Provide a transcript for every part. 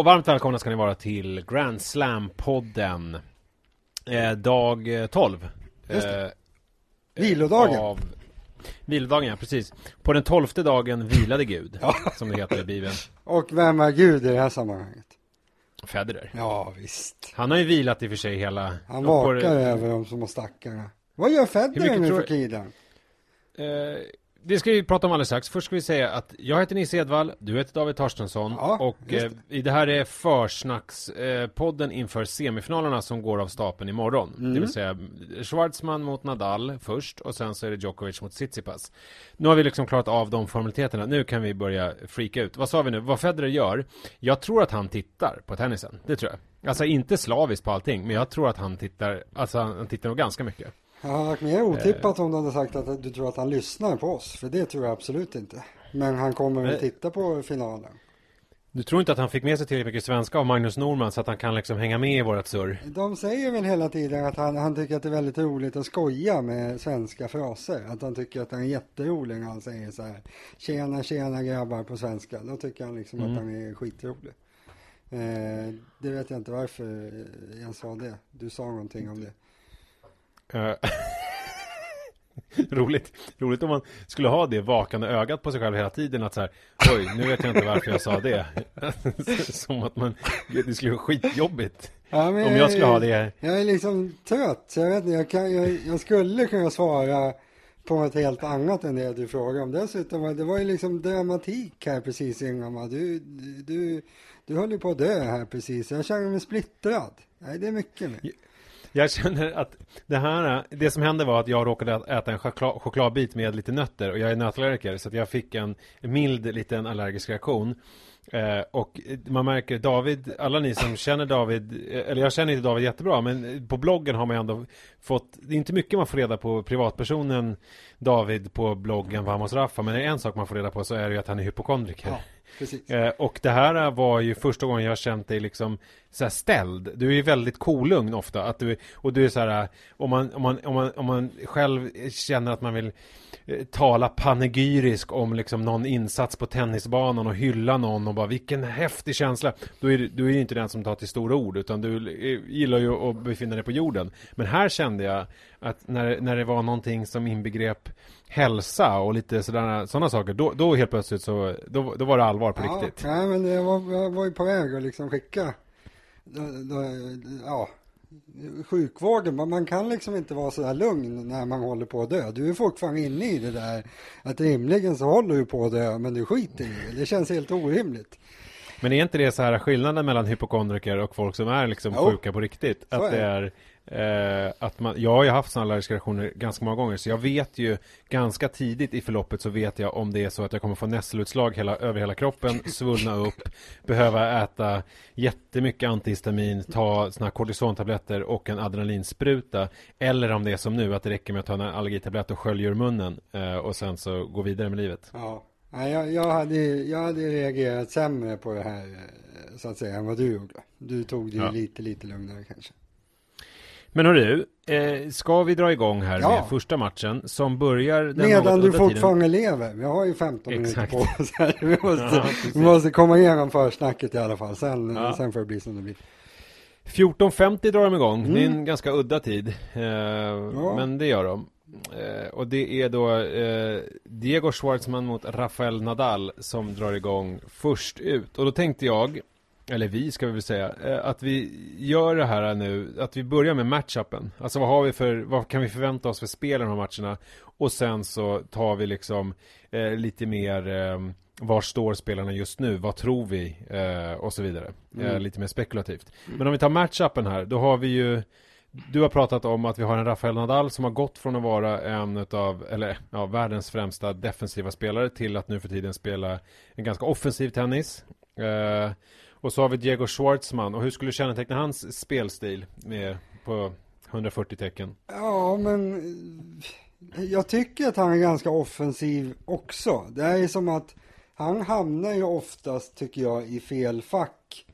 och varmt välkomna ska ni vara till Grand Slam-podden. Eh, dag 12. Just det. Eh, Vilodagen. Av... Vilodagen, ja precis. På den tolfte dagen vilade Gud, ja. som det heter i Bibeln. Och vem är Gud i det här sammanhanget? Federer. Ja, visst. Han har ju vilat i och för sig hela... Han vakar över de små stackarna. Vad gör Federer nu för tiden? Eh, det ska vi prata om alldeles strax. Först ska vi säga att jag heter Nisse Edvall, du heter David Torstensson ja, och det. Eh, det här är försnackspodden eh, inför semifinalerna som går av stapeln imorgon. Mm. Det vill säga Schwartzman mot Nadal först och sen så är det Djokovic mot Tsitsipas. Nu har vi liksom klarat av de formaliteterna. Nu kan vi börja freaka ut. Vad sa vi nu? Vad Federer gör? Jag tror att han tittar på tennisen. Det tror jag. Alltså inte slaviskt på allting, men jag tror att han tittar, alltså han tittar nog ganska mycket. Det hade varit mer otippat om du hade sagt att du tror att han lyssnar på oss. För det tror jag absolut inte. Men han kommer väl titta på finalen. Du tror inte att han fick med sig tillräckligt mycket svenska av Magnus Norman så att han kan liksom hänga med i vårat surr? De säger väl hela tiden att han, han tycker att det är väldigt roligt att skoja med svenska fraser. Att han tycker att han är jätterolig när han säger så här. Tjena, tjena grabbar på svenska. Då tycker han liksom mm. att han är skitrolig. Eh, det vet jag inte varför jag sa det. Du sa någonting om det. Eh, roligt. Roligt om man skulle ha det vakande ögat på sig själv hela tiden att så här, oj, nu vet jag inte varför jag sa det. Som att man, det skulle vara skitjobbigt. Ja, om jag, skulle ha det. Jag är liksom trött, jag vet inte, jag, kan, jag, jag skulle kunna svara på ett helt annat än det du frågade om. Dessutom, det var ju liksom dramatik här precis innan. Du, du, du, du höll ju på att dö här precis. Jag känner mig splittrad. Nej, det är mycket nu. Jag känner att det här, det som hände var att jag råkade äta en choklad, chokladbit med lite nötter och jag är nötallergiker så att jag fick en mild liten allergisk reaktion. Eh, och man märker David, alla ni som känner David, eh, eller jag känner inte David jättebra, men på bloggen har man ändå fått, det är inte mycket man får reda på privatpersonen David på bloggen Vamos Raffa, men är en sak man får reda på så är det ju att han är hypokondriker. Ja. Eh, och det här var ju första gången jag känt dig liksom så här ställd. Du är ju väldigt kolugn ofta. Att du, och du är så här, om man, om, man, om, man, om man själv känner att man vill eh, tala panegyrisk om liksom någon insats på tennisbanan och hylla någon och bara vilken häftig känsla. Då är du är ju inte den som tar till stora ord utan du eh, gillar ju att befinna dig på jorden. Men här kände jag att när, när det var någonting som inbegrep hälsa och lite sådana, sådana saker, då, då helt plötsligt så, då, då var det allvar på ja, riktigt. Nej, men jag var, jag var ju på väg att liksom skicka, ja, sjukvården, man kan liksom inte vara sådär lugn när man håller på att dö. Du är fortfarande inne i det där att rimligen så håller du på att dö, men du skiter i det. Det känns helt orimligt. Men är inte det så här skillnaden mellan hypokondriker och folk som är liksom jo, sjuka på riktigt? Att det är Eh, att man, jag har ju haft sådana allergiska reaktioner ganska många gånger så jag vet ju ganska tidigt i förloppet så vet jag om det är så att jag kommer få nässelutslag hela, över hela kroppen, svullna upp, behöva äta jättemycket antihistamin, ta sådana här kortisontabletter och en adrenalinspruta eller om det är som nu att det räcker med att ta en allergitablett och skölja ur munnen eh, och sen så gå vidare med livet. Ja, jag, jag, hade, jag hade reagerat sämre på det här eh, så att säga än vad du gjorde. Du tog det ja. lite, lite lugnare kanske. Men hörru, eh, ska vi dra igång här ja. med första matchen som börjar den Medan du fortfarande tiden. lever. Vi har ju 15 Exakt. minuter på oss här. Vi måste, ja, vi måste komma igenom försnacket i alla fall. Sen, ja. sen får det bli som det blir. 14.50 drar de igång. Mm. Det är en ganska udda tid. Eh, ja. Men det gör de. Eh, och det är då eh, Diego Schwartzman mot Rafael Nadal som drar igång först ut. Och då tänkte jag eller vi ska vi väl säga, eh, att vi gör det här nu, att vi börjar med matchupen. Alltså vad har vi för, vad kan vi förvänta oss för spel i de här matcherna? Och sen så tar vi liksom eh, lite mer, eh, var står spelarna just nu? Vad tror vi? Eh, och så vidare. Eh, mm. lite mer spekulativt. Men om vi tar matchupen här, då har vi ju du har pratat om att vi har en Rafael Nadal som har gått från att vara en av, eller ja, världens främsta defensiva spelare till att nu för tiden spela en ganska offensiv tennis. Eh, och så har vi Diego Schwartzman. Och hur skulle du känneteckna hans spelstil med, på 140 tecken? Ja, men jag tycker att han är ganska offensiv också. Det är som att han hamnar ju oftast, tycker jag, i fel fack.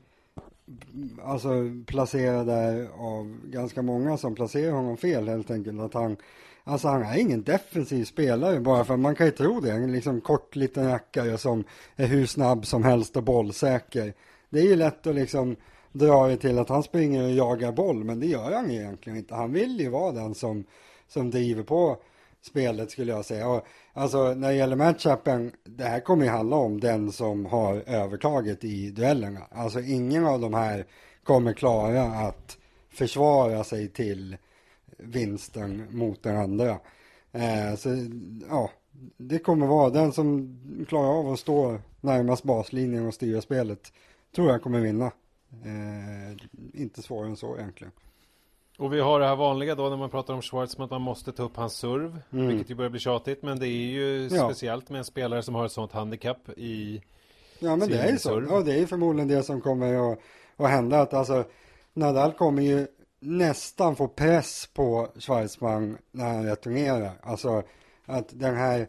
Alltså placerad där av ganska många som placerar honom fel helt enkelt. Att han, alltså han är ingen defensiv spelare bara för man kan ju tro det. En liksom kort liten rackare som är hur snabb som helst och bollsäker det är ju lätt att liksom dra det till att han springer och jagar boll, men det gör han egentligen inte. Han vill ju vara den som, som driver på spelet skulle jag säga. Och, alltså när det gäller matchupen, det här kommer ju handla om den som har övertaget i duellerna. Alltså ingen av de här kommer klara att försvara sig till vinsten mot den andra. Eh, så ja, det kommer vara den som klarar av att stå närmast baslinjen och styra spelet. Tror jag kommer vinna. Eh, inte svårare än så egentligen. Och vi har det här vanliga då när man pratar om Schwarz att man måste ta upp hans serv. Mm. Vilket ju börjar bli tjatigt. Men det är ju ja. speciellt med en spelare som har ett sånt handikapp i Ja men det är ju så. Ja det är förmodligen det som kommer att, att hända. Att alltså Nadal kommer ju nästan få press på Schwarzman när han returnerar. Alltså att den här,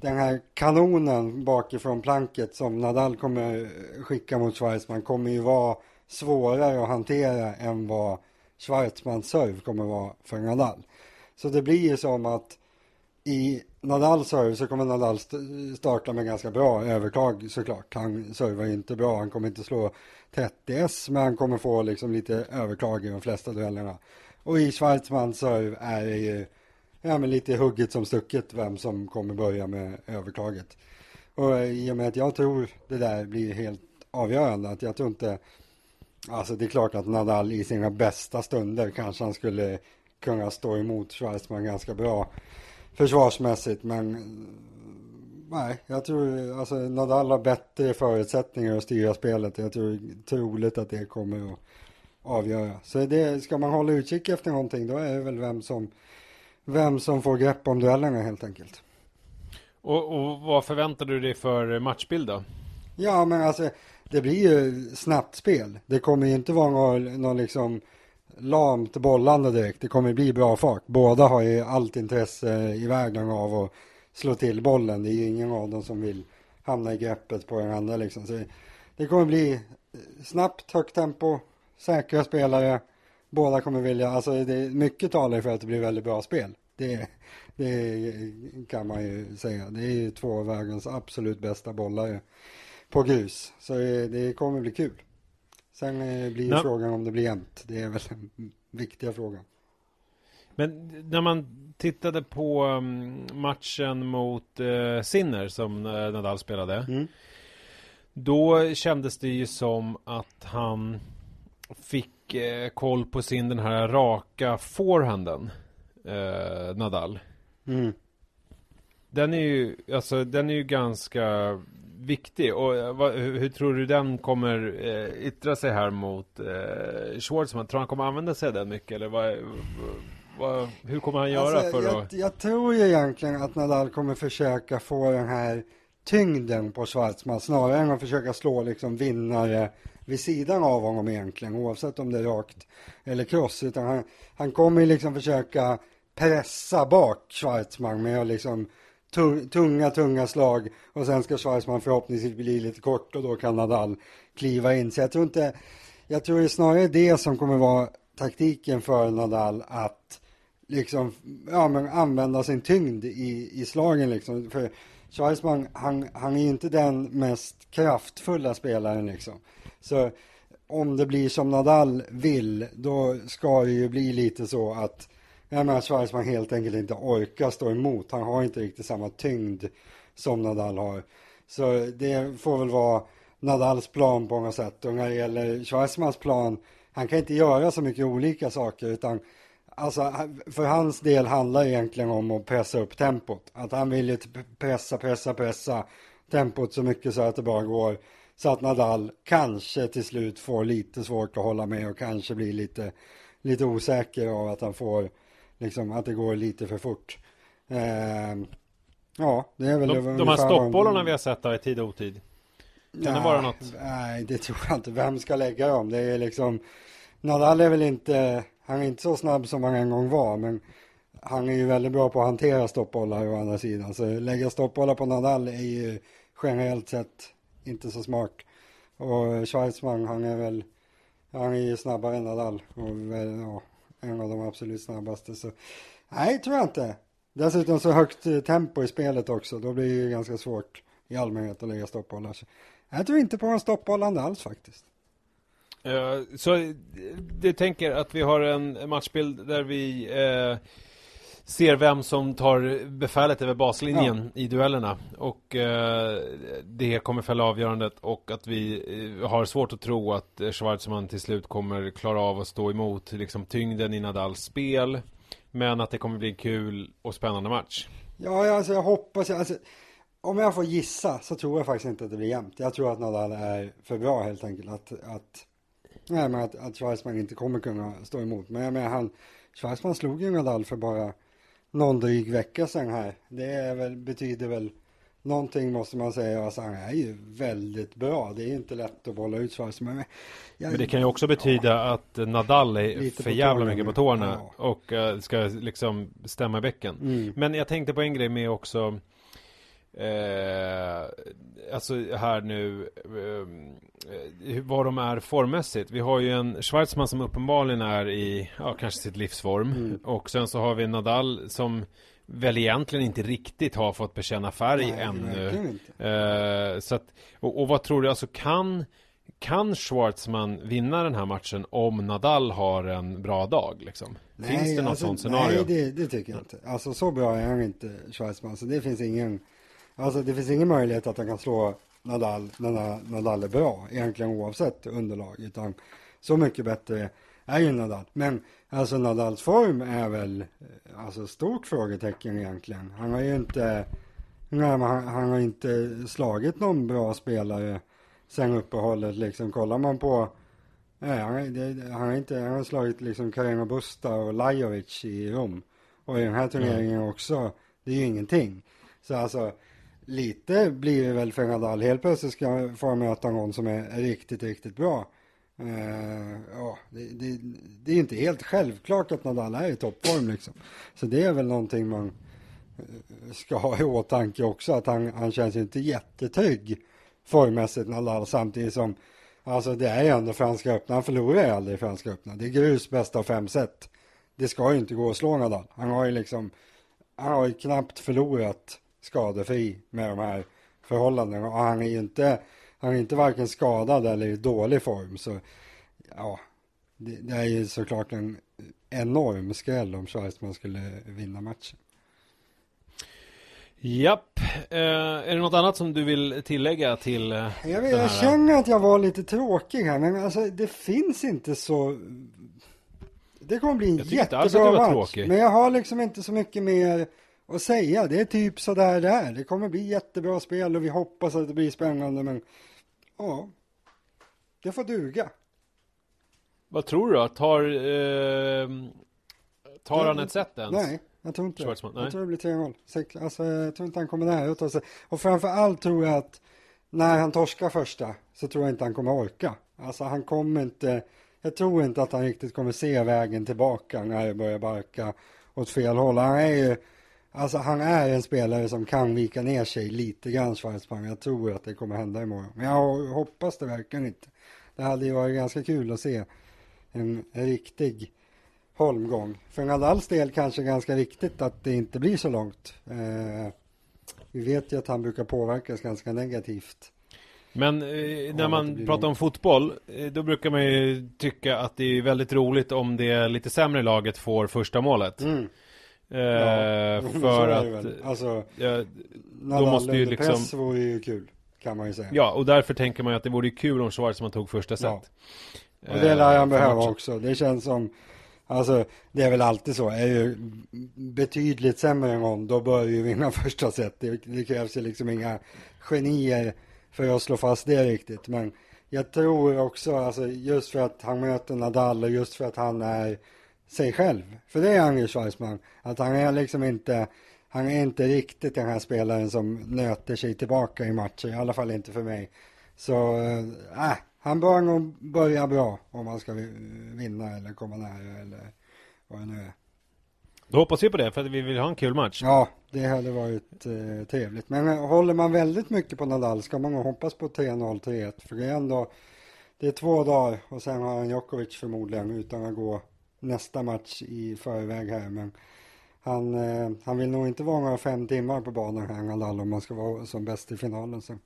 den här kanonen bakifrån planket som Nadal kommer skicka mot Schwarzman kommer ju vara svårare att hantera än vad Schwarzmans serve kommer vara för Nadal. Så det blir ju som att i Nadals serve så kommer Nadal starta med ganska bra övertag såklart. Han servar ju inte bra, han kommer inte slå 30S men han kommer få liksom lite övertag i de flesta duellerna. Och i Schwarzmans serve är det ju ja, men lite hugget som stucket vem som kommer börja med övertaget. Och i och med att jag tror det där blir helt avgörande, att jag tror inte Alltså det är klart att Nadal i sina bästa stunder kanske han skulle kunna stå emot Schwarzman ganska bra försvarsmässigt men nej, jag tror alltså Nadal har bättre förutsättningar att styra spelet. Jag tror troligt att det kommer att avgöra. Så det, ska man hålla utkik efter någonting då är det väl vem som, vem som får grepp om duellerna helt enkelt. Och, och vad förväntar du dig för matchbild då? Ja men alltså det blir ju snabbt spel. Det kommer ju inte vara någon, någon liksom lamt bollande direkt. Det kommer bli bra fart. Båda har ju allt intresse i världen av att slå till bollen. Det är ju ingen av dem som vill hamna i greppet på den andra liksom. Så det kommer bli snabbt, högt tempo, säkra spelare. Båda kommer vilja, alltså det är mycket talar för att det blir väldigt bra spel. Det, det kan man ju säga. Det är ju två av världens absolut bästa bollare på grus. Så det kommer bli kul. Sen eh, blir ja. frågan om det blir jämnt. Det är väl den viktiga frågan. Men när man tittade på mm, matchen mot eh, Sinner som eh, Nadal spelade. Mm. Då kändes det ju som att han fick eh, koll på sin den här raka forehanden. Eh, Nadal. Mm. Den är ju, alltså den är ju ganska viktig. Och eh, vad, hur, hur, tror du den kommer eh, yttra sig här mot eh, Schwartzman? Tror han kommer använda sig av den mycket? Eller vad, vad, hur kommer han göra alltså, för jag, att... Jag tror ju egentligen att Nadal kommer försöka få den här tyngden på Schwartzman snarare än att försöka slå liksom vinnare vid sidan av honom egentligen oavsett om det är rakt eller cross utan han, han kommer liksom försöka pressa bak Schwarzman med liksom tunga, tunga slag och sen ska Schwarzman förhoppningsvis bli lite kort och då kan Nadal kliva in. Så jag tror inte, jag tror det är snarare det som kommer vara taktiken för Nadal att liksom, ja men använda sin tyngd i, i slagen liksom. För Schwarzman, han, han är inte den mest kraftfulla spelaren liksom. Så om det blir som Nadal vill, då ska det ju bli lite så att jag menar Schwarzman helt enkelt inte orkar stå emot. Han har inte riktigt samma tyngd som Nadal har. Så det får väl vara Nadals plan på något sätt. Och när det gäller Schwarzmans plan, han kan inte göra så mycket olika saker utan Alltså för hans del handlar det egentligen om att pressa upp tempot. Att han vill ju pressa, pressa, pressa tempot så mycket så att det bara går. Så att Nadal kanske till slut får lite svårt att hålla med och kanske blir lite, lite osäker av att han får Liksom att det går lite för fort. Eh, ja, det är väl De, de här stoppbollarna vi har sett där i tid och otid. Kan nej, det vara något? Nej, det tror jag inte. Vem ska lägga dem? Det är liksom Nadal är väl inte, han är inte så snabb som han en gång var, men han är ju väldigt bra på att hantera stoppbollar å andra sidan. Så lägga stoppbollar på Nadal är ju generellt sett inte så smart. Och Schweizman, han är väl, han är ju snabbare än Nadal. Och ja, en av de absolut snabbaste. Så nej, tror jag inte. Dessutom så högt eh, tempo i spelet också. Då blir det ju ganska svårt i allmänhet att lägga stoppbollar. Så alltså, jag tror inte på en stoppbollande alls faktiskt. Uh, så eh, du tänker att vi har en matchbild där vi uh, ser vem som tar befälet över baslinjen ja. i duellerna och uh, det kommer fälla avgörandet och att vi har svårt att tro att Schwarzman till slut kommer klara av att stå emot liksom tyngden i Nadals spel men att det kommer bli en kul och spännande match. Ja, alltså jag hoppas, alltså, om jag får gissa så tror jag faktiskt inte att det blir jämnt. Jag tror att Nadal är för bra helt enkelt. Att, att, nej, men att, att Schwarzman inte kommer kunna stå emot. Men jag menar, han, Schwarzman slog ju Nadal för bara någon dryg vecka sedan här. Det är väl, betyder väl någonting måste man säga. Alltså, han är ju väldigt bra. Det är inte lätt att bolla ut Schwarzman. Men, jag, men det kan ju också betyda ja, att Nadal är för jävla mycket på tårna ja. och uh, ska liksom stämma i bäcken. Mm. Men jag tänkte på en grej med också Eh, alltså här nu eh, vad de är formmässigt. Vi har ju en Schwarzman som uppenbarligen är i, ja kanske sitt livsform. Mm. Och sen så har vi Nadal som väl egentligen inte riktigt har fått bekänna färg Nej, ännu. Eh, så att, och, och, vad tror du, alltså kan kan Schwartzman vinna den här matchen om Nadal har en bra dag? Liksom? Nej, finns det något alltså, sånt scenario? Nej, det, det, tycker jag inte. Alltså så bra är han inte, Schwartzman. Så det finns ingen Alltså det finns ingen möjlighet att han kan slå Nadal när Nadal är bra, egentligen oavsett underlag. Utan så mycket bättre är ju Nadal. Men alltså Nadals form är väl eh, alltså stort frågetecken egentligen. Han har ju inte, nej, han, han har inte slagit någon bra spelare sen uppehållet liksom. Kollar man på Nej, han, det, han, har inte, han har slagit liksom Carino Busta och Lajovic i Rom. Och i den här turneringen mm. också, det är ju ingenting. Så alltså, lite blir det väl för Nadal. Helt plötsligt ska han få möta någon som är, riktigt, riktigt bra. Uh, ja, det, det, det, är inte helt självklart att Nadal är i toppform liksom. Så det är väl någonting man eh, ska ha i åtanke också. Att han, han känns inte jättetrygg formmässigt Nadal samtidigt som Alltså det är ju ändå Franska öppna. Han förlorar ju aldrig Franska öppna. Det är grus bästa av fem set. Det ska ju inte gå att slå Nadal. Han har ju liksom Han har ju knappt förlorat skadefri med de här förhållandena. Och han är ju inte, han är inte varken skadad eller i dålig form. Så ja, det, det är ju såklart en enorm skräll om Schweizman skulle vinna matchen. Japp. Eh, är det något annat som du vill tillägga till eh, jag, vet, jag känner att jag var lite tråkig här, men alltså det finns inte så... Det kommer bli en jättebra match. Tråkig. Men jag har liksom inte så mycket mer att säga. Det är typ sådär det är. Det kommer bli jättebra spel och vi hoppas att det blir spännande men ja, det får duga. Vad tror du då? Tar, eh, tar han ett set ens? Nej, jag tror inte det. Jag tror det blir 3-0. Alltså, jag tror inte han kommer nära att sig. Och framför allt tror jag att när han torskar första så tror jag inte han kommer orka. Alltså han kommer inte, jag tror inte att han riktigt kommer se vägen tillbaka när det börjar barka åt fel håll. Han är ju Alltså han är en spelare som kan vika ner sig lite grann Schwarzman. Jag tror att det kommer hända imorgon. Men jag hoppas det verkligen inte. Det hade ju varit ganska kul att se en riktig holmgång. För Nadals del kanske ganska viktigt att det inte blir så långt. Eh, vi vet ju att han brukar påverkas ganska negativt. Men eh, när man pratar om fotboll eh, Då brukar man ju tycka att det är väldigt roligt om det lite sämre laget får första målet mm. Eh, ja, för att... Alltså, ja, då måste ju liksom... press vore ju kul. Kan man ju säga. Ja, och därför tänker man ju att det vore kul om Schwarzman tog första set. Ja. Och det lär han behöva matchen. också. Det känns som... Alltså, det är väl alltid så. Är ju betydligt sämre än någon, då bör ju vinna första set. Det, det krävs ju liksom inga genier för att slå fast det riktigt. Men jag tror också, alltså just för att han möter Nadal och just för att han är sig själv. För det är Angel Schweizman. Att han är liksom inte, han är inte riktigt den här spelaren som nöter sig tillbaka i matcher. I alla fall inte för mig. Så, äh, han bör nog börja bra om han ska vinna eller komma nära eller vad det nu är. Då hoppas vi på det för att vi vill ha en kul match. Ja, det hade varit eh, trevligt. Men eh, håller man väldigt mycket på Nadal ska man nog hoppas på 3-0, 3-1. För det är ändå, det är två dagar och sen har han Djokovic förmodligen utan att gå nästa match i förväg här. Men han, eh, han vill nog inte vara några fem timmar på banan här Nadal om man ska vara som bäst i finalen sen.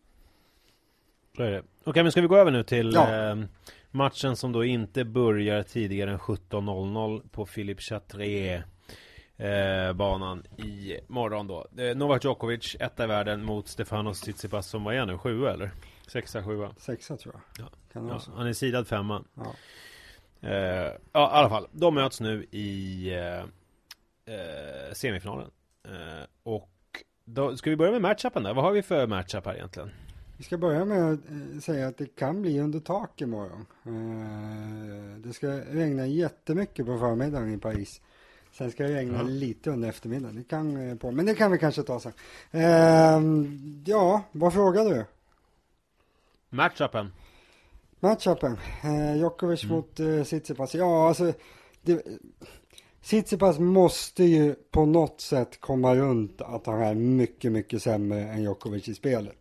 Så är det. Okej, men ska vi gå över nu till ja. eh, Matchen som då inte börjar tidigare än 17.00 på Philip Chatrier eh, banan i morgon då. Eh, Novak Djokovic, etta i världen mot Stefanos Tsitsipas som var igen nu, sjua eller? Sexa, sjua? Sexa tror jag. Ja. Kan ja. han är sidad femma. Ja. Eh, ja, i alla fall. De möts nu i eh, eh, semifinalen. Och då, ska vi börja med matchupen där? Vad har vi för matchup här egentligen? Vi ska börja med att säga att det kan bli under tak imorgon. Det ska regna jättemycket på förmiddagen i Paris. Sen ska det regna Ja. lite under eftermiddagen. Det kan på, men det kan vi kanske ta sen. Eh, Ja, vad frågar du? Matchupen? Matchupen, eh, Djokovic Mm. mot eh, Tsitsipas. Ja, alltså det, Tsitsipas måste ju på något sätt komma runt att han är mycket, mycket sämre än Djokovic i spelet.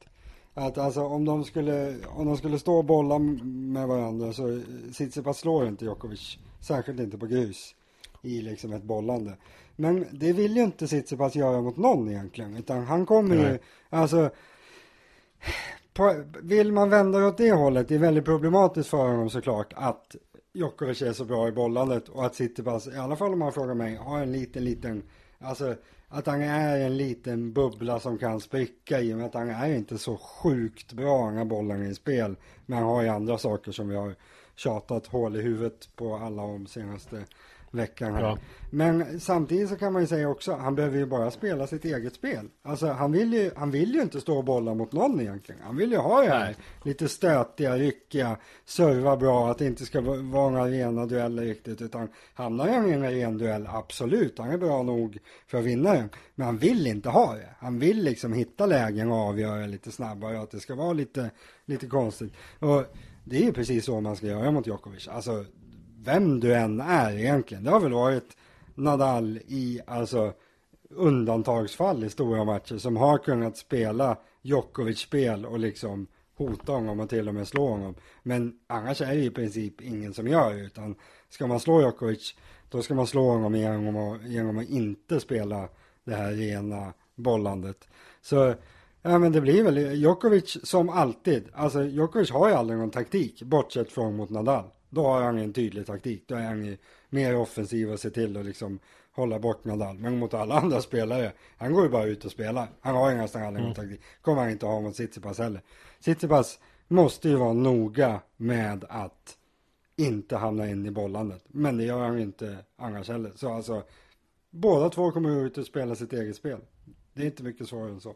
Att alltså om de skulle, om de skulle stå och bolla med varandra så Tsitsipas slår inte Djokovic, särskilt inte på grus i liksom ett bollande. Men det vill ju inte Tsitsipas göra mot någon egentligen, utan han kommer ju, Nej. alltså på, vill man vända det åt det hållet, det är väldigt problematiskt för honom såklart att Djokovic är så bra i bollandet och att Tsitsipas, i alla fall om man frågar mig, har en liten, liten, alltså att han är en liten bubbla som kan spricka i och med att han är inte så sjukt bra när bollen är i spel. Men han har ju andra saker som vi har tjatat hål i huvudet på alla om senaste veckan här. Ja. Men samtidigt så kan man ju säga också, han behöver ju bara spela sitt eget spel. Alltså han vill ju, han vill ju inte stå och bolla mot någon egentligen. Han vill ju ha det här Nej. lite stötiga, ryckiga, serva bra, att det inte ska va- vara några rena dueller riktigt. Utan hamnar han i en ren duell, absolut, han är bra nog för att vinna den. Men han vill inte ha det. Han vill liksom hitta lägen och avgöra lite snabbare, att det ska vara lite, lite konstigt. Och det är ju precis så man ska göra mot Djokovic. Alltså, vem du än är egentligen. Det har väl varit Nadal i, alltså undantagsfall i stora matcher som har kunnat spela Djokovic-spel och liksom hota honom och till och med slå honom. Men annars är det i princip ingen som gör det, utan ska man slå Djokovic då ska man slå honom genom att, genom att inte spela det här rena bollandet. Så Ja men det blir väl Djokovic som alltid. Alltså Djokovic har ju aldrig någon taktik bortsett från mot Nadal. Då har han en tydlig taktik. Då är han ju mer offensiv och ser till att liksom hålla bort Nadal. Men mot alla andra spelare, han går ju bara ut och spelar. Han har ju nästan aldrig någon taktik. Kommer han inte ha mot Tsitsipas heller. Tsitsipas måste ju vara noga med att inte hamna in i bollandet. Men det gör han ju inte annars heller. Så alltså, båda två kommer ut och spela sitt eget spel. Det är inte mycket svårare än så.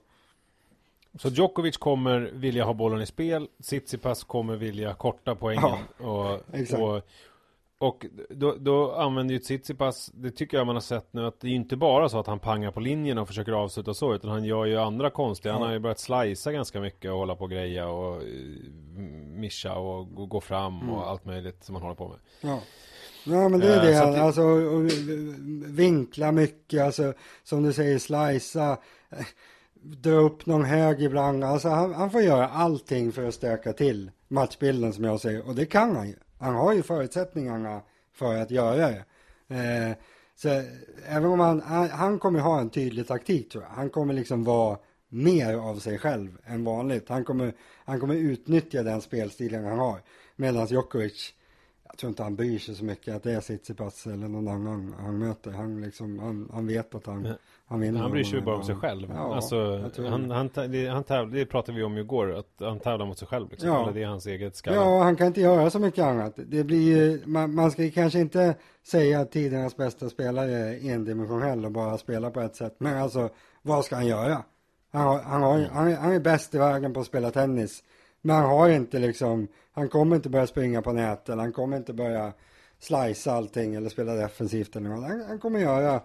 Så Djokovic kommer vilja ha bollen i spel, Tsitsipas kommer vilja korta poängen och, exakt. och, och då, då använder ju Tsitsipas, det tycker jag man har sett nu att det är ju inte bara så att han pangar på linjen och försöker avsluta så, utan han gör ju andra konstiga, han Ja. har ju börjat slicea ganska mycket och hålla på och greja och eh, mischa och gå, gå fram Mm. och allt möjligt som man håller på med. Ja. Ja men det är Eh, det, det- alltså och, och, vinkla mycket, alltså som du säger slicea, dra upp någon hög ibland, alltså han, han får göra allting för att stöka till matchbilden som jag säger, och det kan han ju. Han har ju förutsättningarna för att göra det. Eh, så även om han, han, han kommer ha en tydlig taktik tror jag, han kommer liksom vara mer av sig själv än vanligt. Han kommer, han kommer utnyttja den spelstilen han har. Medan Djokovic, jag tror inte han bryr sig så mycket att det är Tsitsipas eller någon annan han möter. Han, liksom, han, han vet att han, han. Han bryr sig ju bara om sig själv. Ja, alltså, han, han, det, han täv, det pratade vi om igår, att han tävlar mot sig själv. Liksom. Ja. Det är hans eget skalle. Ja, han kan inte göra så mycket annat. Det blir man, man ska kanske inte säga att tidernas bästa spelare är endimensionell och bara spelar på ett sätt. Men alltså, vad ska han göra? Han, har, han, har, han, är, han är bäst i världen på att spela tennis. Men han har inte liksom, han kommer inte börja springa på nät eller han kommer inte börja slicea allting eller spela defensivt eller något. Han, han kommer göra,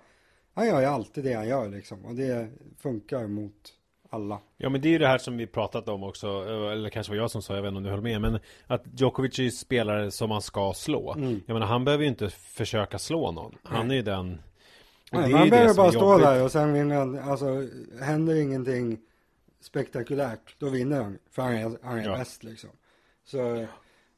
han gör ju alltid det han gör liksom. Och det funkar mot alla. Ja men det är ju det här som vi pratat om också Eller kanske var jag som sa, jag vet inte om du höll med Men att Djokovic är ju spelare som man ska slå Mm. Jag menar han behöver ju inte försöka slå någon Han är ju den Nej, det ju behöver bara stå jobbigt. där och sen vinner han, alltså händer ingenting spektakulärt, då vinner han. För han är, han är Ja. bäst liksom. Så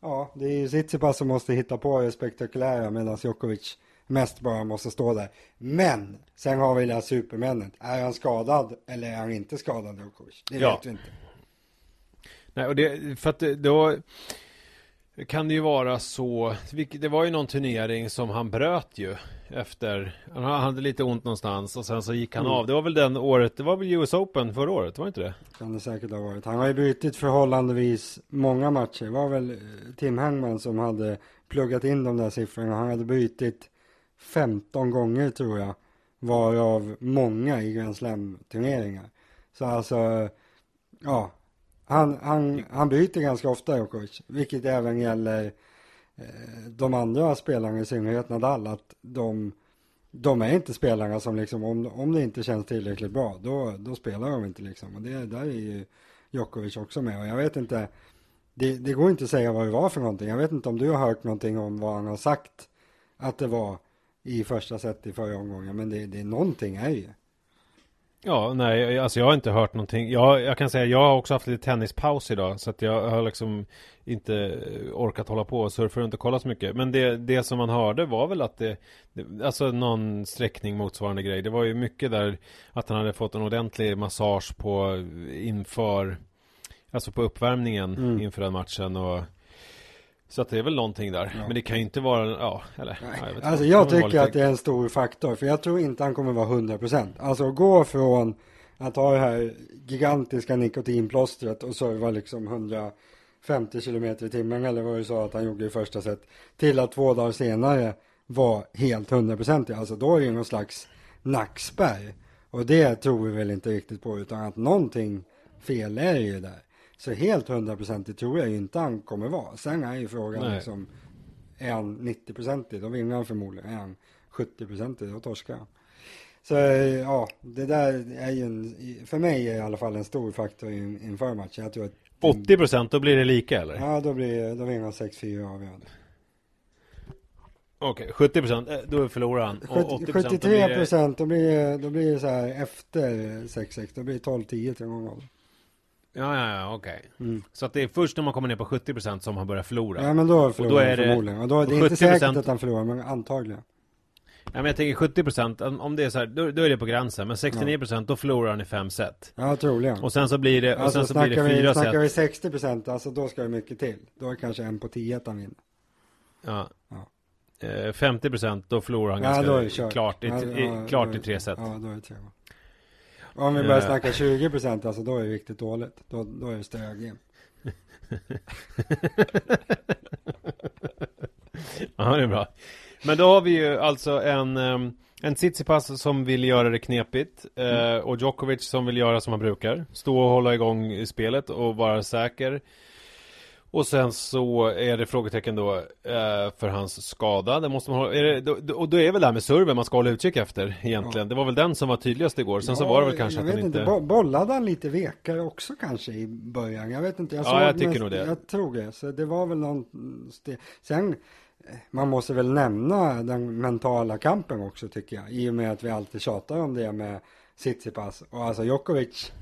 ja, det är ju Tsitsipas som måste hitta på det spektakulära medan Djokovic mest bara måste stå där. Men sen har vi det här supermännen. Är han skadad eller är han inte skadad Djokovic? Det Ja. vet vi inte. Nej och det, för att då kan det ju vara så. Det var ju någon turnering som han bröt ju efter. Han hade lite ont någonstans och sen så gick han mm. av. Det var väl den året. Det var väl US Open förra året, var inte det? Kan det säkert ha varit. Han har ju brutit förhållandevis många matcher. Det var väl eh, Tim Hangman som hade pluggat in de där siffrorna. Han hade brutit 15 gånger tror jag. Varav många i Grand Slam-turneringar. Så alltså, ja. Han, han, han byter ganska ofta Djokovic. Vilket även gäller eh, de andra spelarna, i synnerhet Nadal. Att de, de är inte spelarna som liksom, om, om det inte känns tillräckligt bra, då, då spelar de inte liksom. Och det där är ju Djokovic också med. Och jag vet inte, det, det går inte att säga vad det var för någonting. Jag vet inte om du har hört någonting om vad han har sagt att det var i första set i förra omgången. Men det, det någonting är ju. Ja, nej, alltså jag har inte hört någonting. Jag, jag kan säga, jag har också haft lite tennispaus idag. Så att jag har liksom inte orkat hålla på och surfa runt och kolla så mycket. Men det, det som man hörde var väl att det, det, alltså någon sträckning motsvarande grej. Det var ju mycket där att han hade fått en ordentlig massage på inför, alltså på uppvärmningen mm. inför den matchen och så att det är väl någonting där. Ja. Men det kan ju inte vara, ja, eller. Nej. Ja, jag alltså jag tycker att det är en stor faktor. För jag tror inte han kommer vara 100%. Alltså gå från att ha det här gigantiska nikotinplåstret och serva liksom 150 km i timmen eller vad du sa att han gjorde i första set. Till att två dagar senare var helt 100% Alltså då är det någon slags nackspärr. Och det tror vi väl inte riktigt på utan att någonting fel är ju där. Så helt hundraprocentigt tror jag inte han kommer vara. Sen är ju frågan Nej. liksom, är han 90-procentig, då vinner han förmodligen. Är han 70-procentig, då torskar han. Så ja, det där är ju en, för mig är i alla fall en stor faktor inför matchen. Jag tror att 80 procent, då blir det lika eller? Ja, då blir då vinner han 6-4 avgörande. Okej, okay, 70 procent, eh, då förlorar han. Och 80 73 procent, då blir det, då blir det så här efter 6-6, då blir det 12-10 till någon gång. Ja, ja, ja, okej. Mm. Så att det är först när man kommer ner på 70% som han börjar förlora? Ja, men då förlorar han förmodligen. Och då, det är inte säkert att han förlorar, men antagligen. Ja, men jag tänker 70% om det är så här, då, då är det på gränsen. Men 69% ja. då förlorar han i fem set. Ja, troligen. Och sen så blir det, och alltså, sen så blir det fyra set. Snackar vi 60% alltså då ska det mycket till. Då är det kanske en på 10 att han vinner. Ja. ja. 50% eh, då förlorar han ja, ganska klart, i, i, klart i tre set. Ja, då är det tre. Om vi börjar uh. snacka 20 procent, alltså då är det riktigt dåligt. Då, då är det stögim. ja, det är bra. Men då har vi ju alltså en, en Tsitsipas som vill göra det knepigt mm. och Djokovic som vill göra som han brukar. Stå och hålla igång spelet och vara säker. Och sen så är det frågetecken då eh, för hans skada. Det måste man hålla, det, då, och då är väl det här med serven man ska hålla utkik efter egentligen. Ja. Det var väl den som var tydligast igår. Sen ja, så var det väl kanske att han inte... inte... Bollade han lite vekare också kanske i början? Jag vet inte. Jag ja, jag tycker mest, nog det. Jag tror det. Så det var väl någon... Sen, man måste väl nämna den mentala kampen också tycker jag. I och med att vi alltid tjatar om det med Tsitsipas. Och alltså Djokovic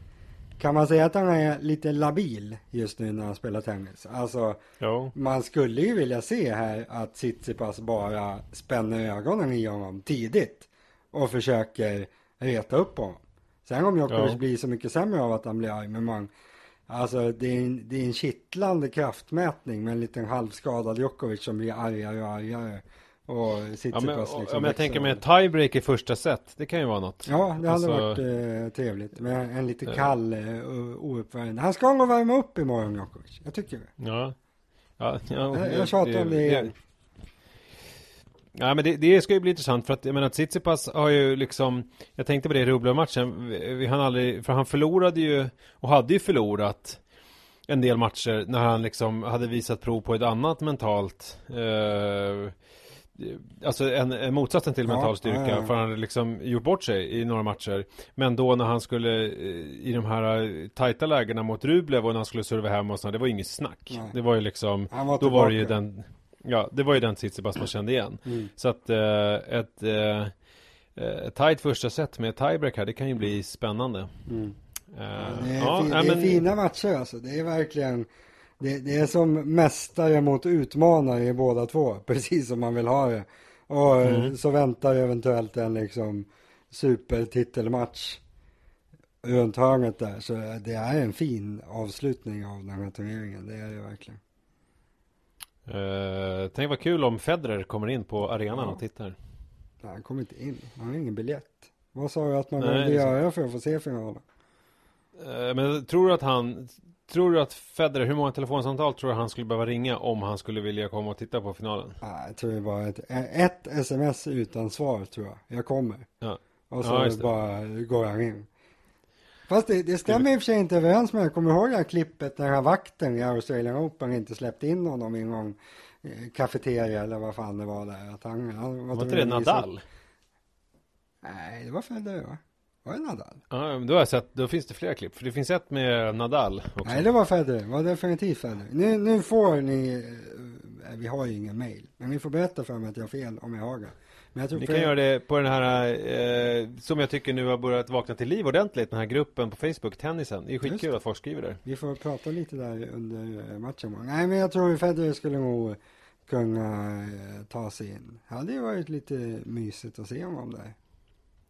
kan man säga att han är lite labil just nu när han spelar tennis? Alltså, jo. man skulle ju vilja se här att Tsitsipas bara spänner ögonen i honom tidigt och försöker reta upp honom. Sen om Djokovic blir så mycket sämre av att han blir arg, men man, alltså det är, en, det är en kittlande kraftmätning med en liten halvskadad Djokovic som blir argare och argare. Och ja, men, liksom ja, men jag tänker med tiebreak i första set, det kan ju vara något. Ja, det hade alltså... varit eh, trevligt med en lite kall eh, ouppvärmd. Han ska nog värma upp imorgon Djokovic, jag tycker det. Ja. ja, ja jag, jag tjatar om det igen. Ja men det, det, ska ju bli intressant för att jag menar Tsitsipas har ju liksom Jag tänkte på det i Rublev-matchen vi, vi, Han aldrig, för han förlorade ju Och hade ju förlorat En del matcher när han liksom hade visat prov på ett annat mentalt eh, Alltså en, en motsatsen till mental styrka. Ja, ja. för han hade liksom gjort bort sig i några matcher. Men då när han skulle eh, i de här eh, tajta lägena mot Rublev och när han skulle serva hem och sådär Det var ju inget snack. Nej. Det var ju liksom var Då var det ju den Ja, det var ju den Tsitsipas man kände igen. Mm. Så att eh, ett eh, ett tajt första set med tiebreak här, det kan ju bli spännande. Mm. Uh, det är, ja, det är fina matcher alltså, det är verkligen det, det, är som mästare mot utmanare i båda två, precis som man vill ha det. Och mm. så väntar eventuellt en liksom supertitelmatch runt hörnet där. Så det är en fin avslutning av den här turneringen, det är det verkligen. Uh, tänk vad kul om Federer kommer in på arenan Ja. och tittar. Nej, han kommer inte in. Han har ingen biljett. Vad sa du att man behövde göra för att få se finalen? Eh, men tror du att han Tror du att Federer, hur många telefonsamtal tror du han skulle behöva ringa om han skulle vilja komma och titta på finalen? Nej, jag tror det bara ett, ett sms utan svar tror jag. Jag kommer. Ja. Och så Ja, bara går han in. Fast det, det stämmer i och för sig inte överens med, jag kommer ihåg det här klippet när här vakten i Australian Open inte släppte in honom i någon eh, kafeteria eller vad fan det var där. Att han, han Var inte det Nadal? Nej, det var Federer va? Var det Nadal? Ja, men då har jag sett, då finns det flera klipp. För det finns ett med Nadal också. Nej, det var Federer. Det var definitivt Federer. Nu, nu får ni, eh, vi har ju ingen mail, men ni får berätta för mig att jag har fel om jag har det. Men jag tror Ni kan göra det på den här, eh, som jag tycker nu har börjat vakna till liv ordentligt, den här gruppen på Facebook, tennisen. Det är skitkul att folk skriver där. Vi får prata lite där under eh, matchen. Nej, men jag tror Federer skulle nog kunna eh, ta sig in. Det hade ju varit lite mysigt att se honom där.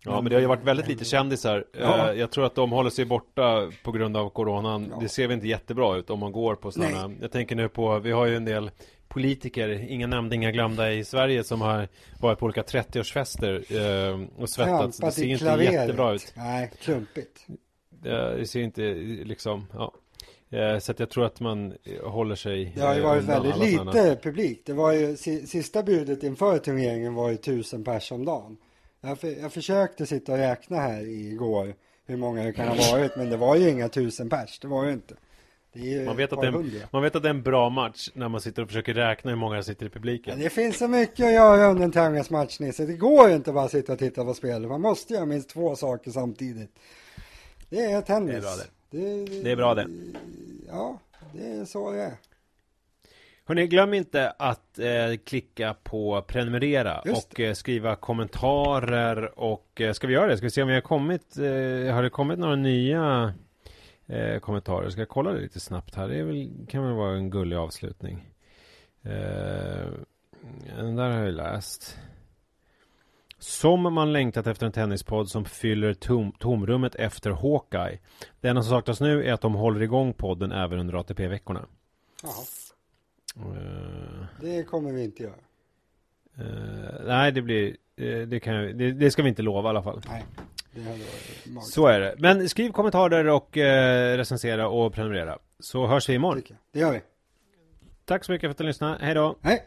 Ja, men det har ju varit väldigt lite kändisar. Ja. Eh, Jag tror att de håller sig borta på grund av coronan. Ja. Det ser väl inte jättebra ut om man går på sådana. Jag tänker nu på, vi har ju en del politiker, inga nämnda, inga glömda i Sverige som har varit på olika 30-årsfester eh, och svettats. Det ser inte klaveret. jättebra ut. Nej, klumpigt. Det det ser inte liksom, ja. Eh, Så att jag tror att man eh, håller sig Det har ju eh, varit väldigt lite sådana- publik. Det var ju, si- sista budet inför turneringen var ju tusen pers om dagen. Jag, för, jag försökte sitta och räkna här igår hur många det kan ha varit, men det var ju inga tusen pers. Det var ju inte. Ju Man vet, att det är, en- man vet att det är en bra match när man sitter och försöker räkna hur många det sitter i Ja, publiken. det finns så mycket att göra under en tävlingsmatch Nisse. Det går ju inte bara att sitta och titta på spelet. Man måste göra minst två saker samtidigt. Det är tennis. Det är bra det. Det, Det är bra det. Ja, det är så det är. Hörrni, glöm inte att eh, klicka på prenumerera Just och eh, skriva kommentarer och eh, ska vi göra det? Ska vi se om vi har kommit eh, Har det kommit några nya eh, kommentarer? Ska jag kolla det lite snabbt här? Det väl, kan väl vara en gullig avslutning. Eh, den där har jag läst. Som man längtat efter en tennispodd som fyller tom, tomrummet efter Hawkeye. Det enda som saknas nu är att de håller igång podden även under ATP-veckorna. Eh, det kommer vi inte göra. Eh, nej, det blir eh, det, kan jag, det, det ska vi inte lova i alla fall. Nej, det hade varit magiskt. Så är det. Men skriv kommentarer och eh, recensera och prenumerera. Så hörs vi imorgon. Det gör vi. Tack så mycket för att du lyssnade. Hej då! Hej!